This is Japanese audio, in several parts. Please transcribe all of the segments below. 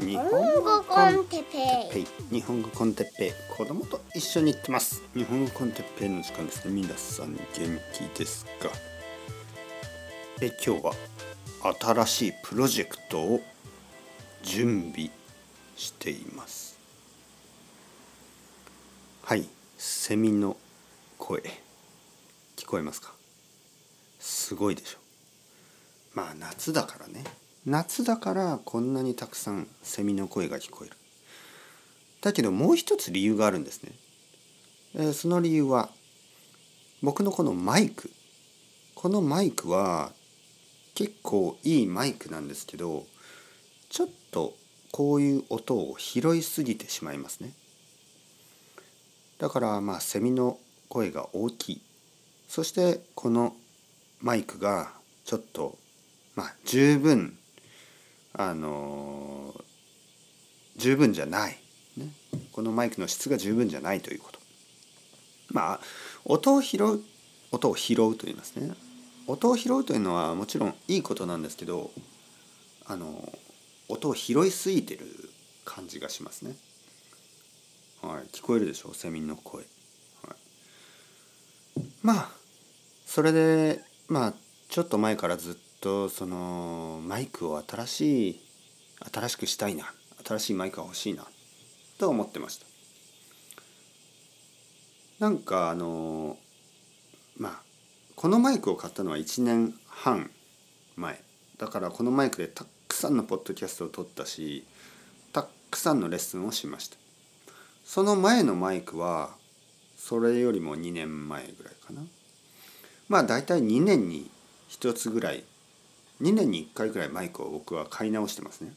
日本語コンテッペイ。日本語コンテッペイ。子供と一緒に行ってます。日本語コンテッペイの時間ですね。皆さん元気ですか？え今日は新しいプロジェクトを準備しています。はい。セミの声。聞こえますか？すごいでしょ。まあ夏だからね。夏だからこんなにたくさんセミの声が聞こえる。だけどもう一つ理由があるんですね、えー、その理由は僕のこのマイク。このマイクは結構いいマイクなんですけどちょっとこういう音を拾いすぎてしまいますね。だからまあセミの声が大きい。そしてこのマイクがちょっとまあ十分あの十分じゃない、ね、このマイクの質が十分じゃないということ。まあ音を拾う音を拾うと言いますね。音を拾うというのはもちろんいいことなんですけどあの音を拾いすぎてる感じがしますね。はい、聞こえるでしょう？セミの声、はい、まあそれでまあちょっと前からずっととそのマイクを新しい新しくしたいな新しいマイクが欲しいなと思ってました。なんかあのまあこのマイクを買ったのは1年半前。だからこのマイクでたくさんのポッドキャストを撮ったしたくさんのレッスンをしました。その前のマイクはそれよりも2年前ぐらいかな。まあ大体2年に1つぐらい2年に1回ぐらいマイクを僕は買い直してますね。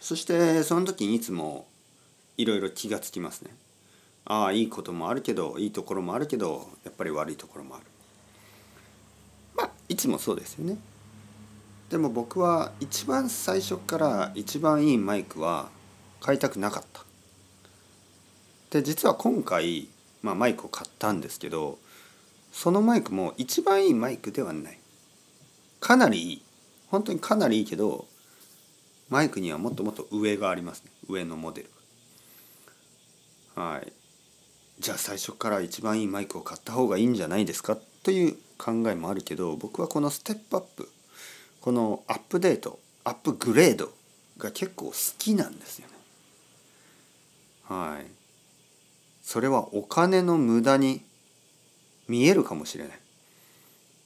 そしてその時にいつもいろいろ気がつきますね。ああいいこともあるけどいいところもあるけどやっぱり悪いところもある。まあいつもそうですよね。でも僕は一番最初から一番いいマイクは買いたくなかった。で実は今回、まあ、マイクを買ったんですけどそのマイクも一番いいマイクではない。かなりいい本当にかなりいいけどマイクにはもっともっと上がありますね。上のモデルはい。じゃあ最初から一番いいマイクを買った方がいいんじゃないですか？という考えもあるけど僕はこのステップアップこのアップデートアップグレードが結構好きなんですよね。はい。それはお金の無駄に見えるかもしれない。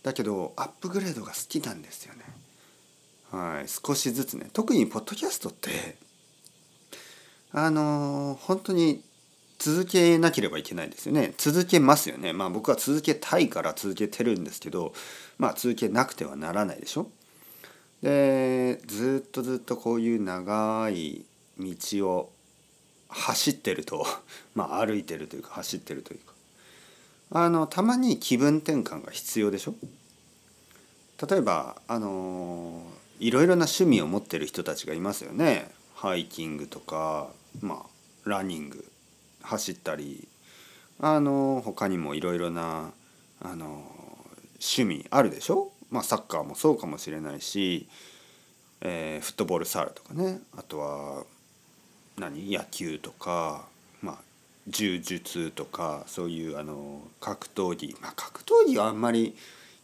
だけどアップグレードが好きなんですよね。はい、少しずつね特にポッドキャストってあの本当に続けなければいけないですよね。続けますよね。まあ僕は続けたいから続けてるんですけどまあ続けなくてはならないでしょ。でずっとずっとこういう長い道を走ってると まあ歩いてるというか走ってるというか。あのたまに気分転換が必要でしょ。例えばあのいろいろな趣味を持ってる人たちがいますよね。ハイキングとかまあランニング走ったりあの他にもいろいろなあの趣味あるでしょ？まあサッカーもそうかもしれないし、えー、フットボールサールとかね。あとは何？野球とかまあ柔術とかそういうあの格闘技。まあ格闘技はあんまり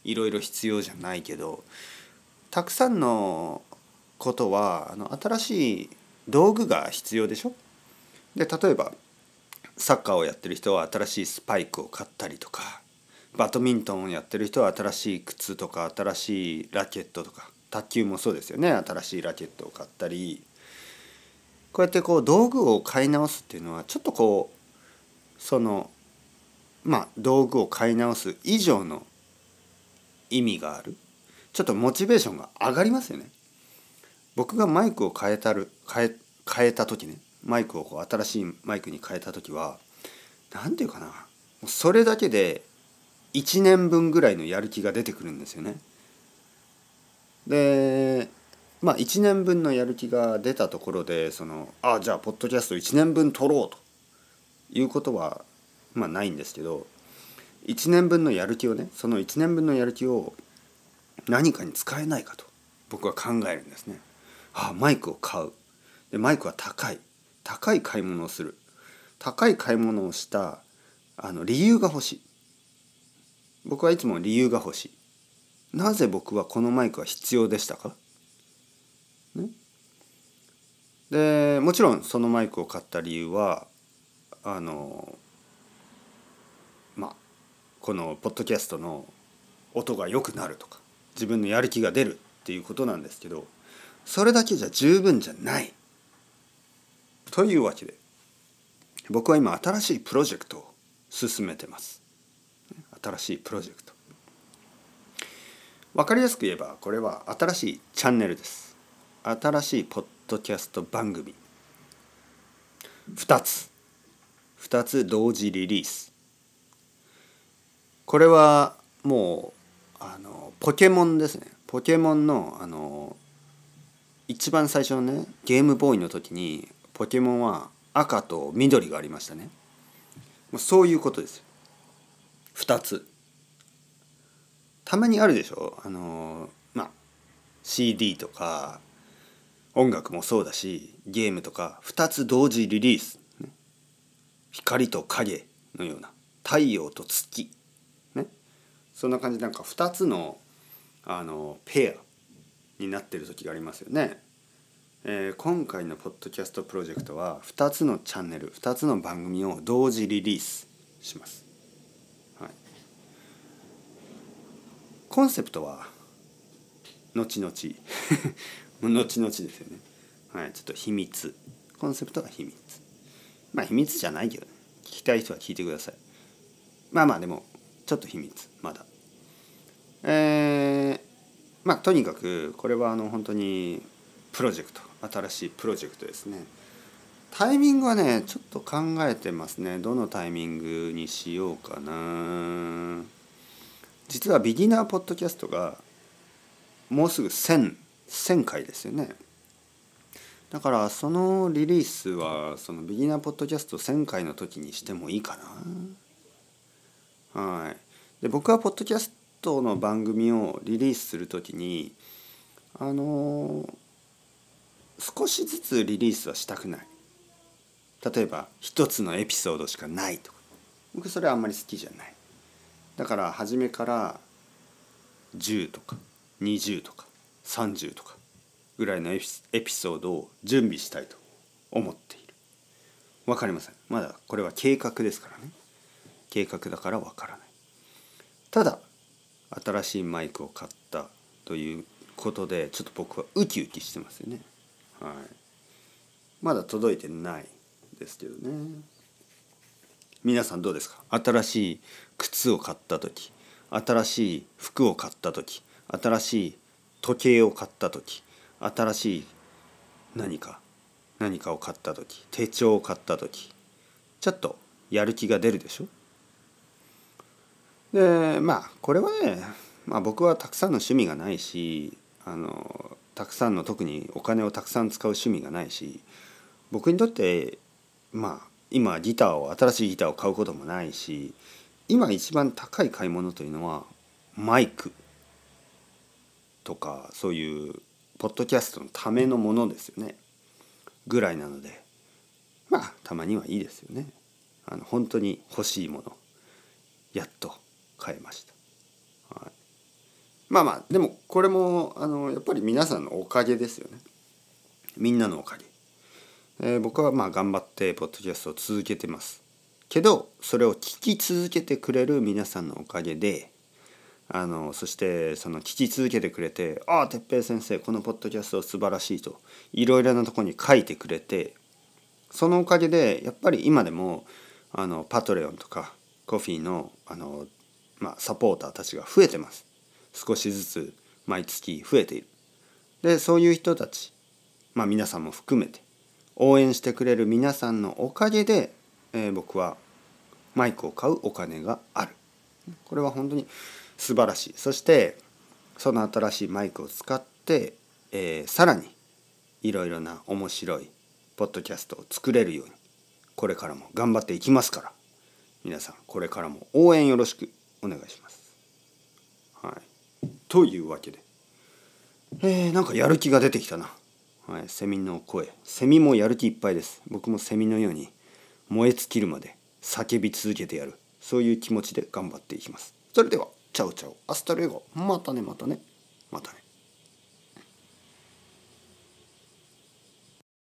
いろいろ必要じゃないけどたくさんのことはあの新しい道具が必要でしょ？で例えばサッカーをやってる人は新しいスパイクを買ったりとかバドミントンをやってる人は新しい靴とか新しいラケットとか卓球もそうですよね。新しいラケットを買ったりこうやってこう道具を買い直すっていうのはちょっとこうそのまあ道具を買い直す以上の意味がある。ちょっとモチベーションが上がりますよね。僕がマイクを変えたる変え変えた時ねマイクをこう新しいマイクに変えた時は何て言うかなそれだけで1年分ぐらいのやる気が出てくるんですよね。でまあ1年分のやる気が出たところでそのああじゃあポッドキャスト1年分撮ろうということはまあないんですけど1年分のやる気をねその1年分のやる気を何かに使えないかと僕は考えるんですね。あマイクを買う。でマイクは高い。高い買い物をする。高い買い物をしたあの理由が欲しい。僕はいつも理由が欲しい。なぜ僕はこのマイクは必要でしたか、ね、でもちろんそのマイクを買った理由はあのまあこのポッドキャストの音が良くなるとか自分のやる気が出るっていうことなんですけどそれだけじゃ十分じゃない。というわけで僕は今新しいプロジェクトを進めてます。新しいプロジェクト。分かりやすく言えばこれは新しいチャンネルです。新しいポッドキャスト番組。2つ。2つ同時リリース。これはもうあのポケモンですね。ポケモンのあの一番最初のねゲームボーイの時にポケモンは赤と緑がありましたね。もうそういうことです。2つ。たまにあるでしょ？あのまあ CD とか音楽もそうだしゲームとか2つ同時リリース、光と影のような。太陽と月。そんな感じなんか2つのあのペアになってる時がありますよね。えー、今回のポッドキャストプロジェクトは2つのチャンネル2つの番組を同時リリースします。はい、コンセプトは後々 後々ですよね。はい、ちょっと秘密コンセプトは秘密まあ秘密じゃないけど、ね、聞きたい人は聞いてくださいまあまあでもちょっと秘密まだ。えー、まあとにかくこれはあの本当にプロジェクト新しいプロジェクトですね。タイミングはねちょっと考えてますね。どのタイミングにしようかな。実はビギナーポッドキャストがもうすぐ1000 1000回ですよね。だからそのリリースはそのビギナーポッドキャスト1000回の時にしてもいいかな。はい。で僕はポッドキャストの番組をリリースする時にあの少しずつリリースはしたくない。例えば一つのエピソードしかないとか。僕それはあんまり好きじゃない。だから初めから10とか20とか30とかぐらいのエピソードを準備したいと思っている。分かりません。まだこれは計画ですからね。計画だから分からない。ただ新しいマイクを買ったということでちょっと僕はウキウキしてますよね。はい。まだ届いてないですけどね。皆さんどうですか？新しい靴を買った時新しい服を買った時新しい時計を買った時新しい何か何かを買った時手帳を買った時ちょっとやる気が出るでしょ？でまあこれはね、まあ、僕はたくさんの趣味がないしあのたくさんの特にお金をたくさん使う趣味がないし僕にとってまあ今ギターを新しいギターを買うこともないし今一番高い買い物というのはマイクとかそういうポッドキャストのためのものですよね。ぐらいなのでまあたまにはいいですよね。あの本当に欲しいものやっと。買えました、はい、まあまあでもこれもあのやっぱり皆さんのおかげですよね。みんなのおかげ、えー、僕はまあ頑張ってポッドキャストを続けてます。けどそれを聞き続けてくれる皆さんのおかげであのそしてその聞き続けてくれて「ああ哲平先生このポッドキャスト素晴らしい」といろいろなとこに書いてくれてそのおかげでやっぱり今でもあのパトレオンとかコフィーのあの、まあ、サポーターたちが増えてます。少しずつ毎月増えている。でそういう人たち、まあ、皆さんも含めて応援してくれる皆さんのおかげで、えー、僕はマイクを買うお金がある。これは本当に素晴らしい。そしてその新しいマイクを使って、えー、さらにいろいろな面白いポッドキャストを作れるようにこれからも頑張っていきますから皆さんこれからも応援よろしく。お願いします。はい、というわけで、えー、なんかやる気が出てきたな。はい、セミの声。セミもやる気いっぱいです。僕もセミのように燃え尽きるまで叫び続けてやる。そういう気持ちで頑張っていきます。それではチャオチャオ。 hasta luego。またねまたね。またね。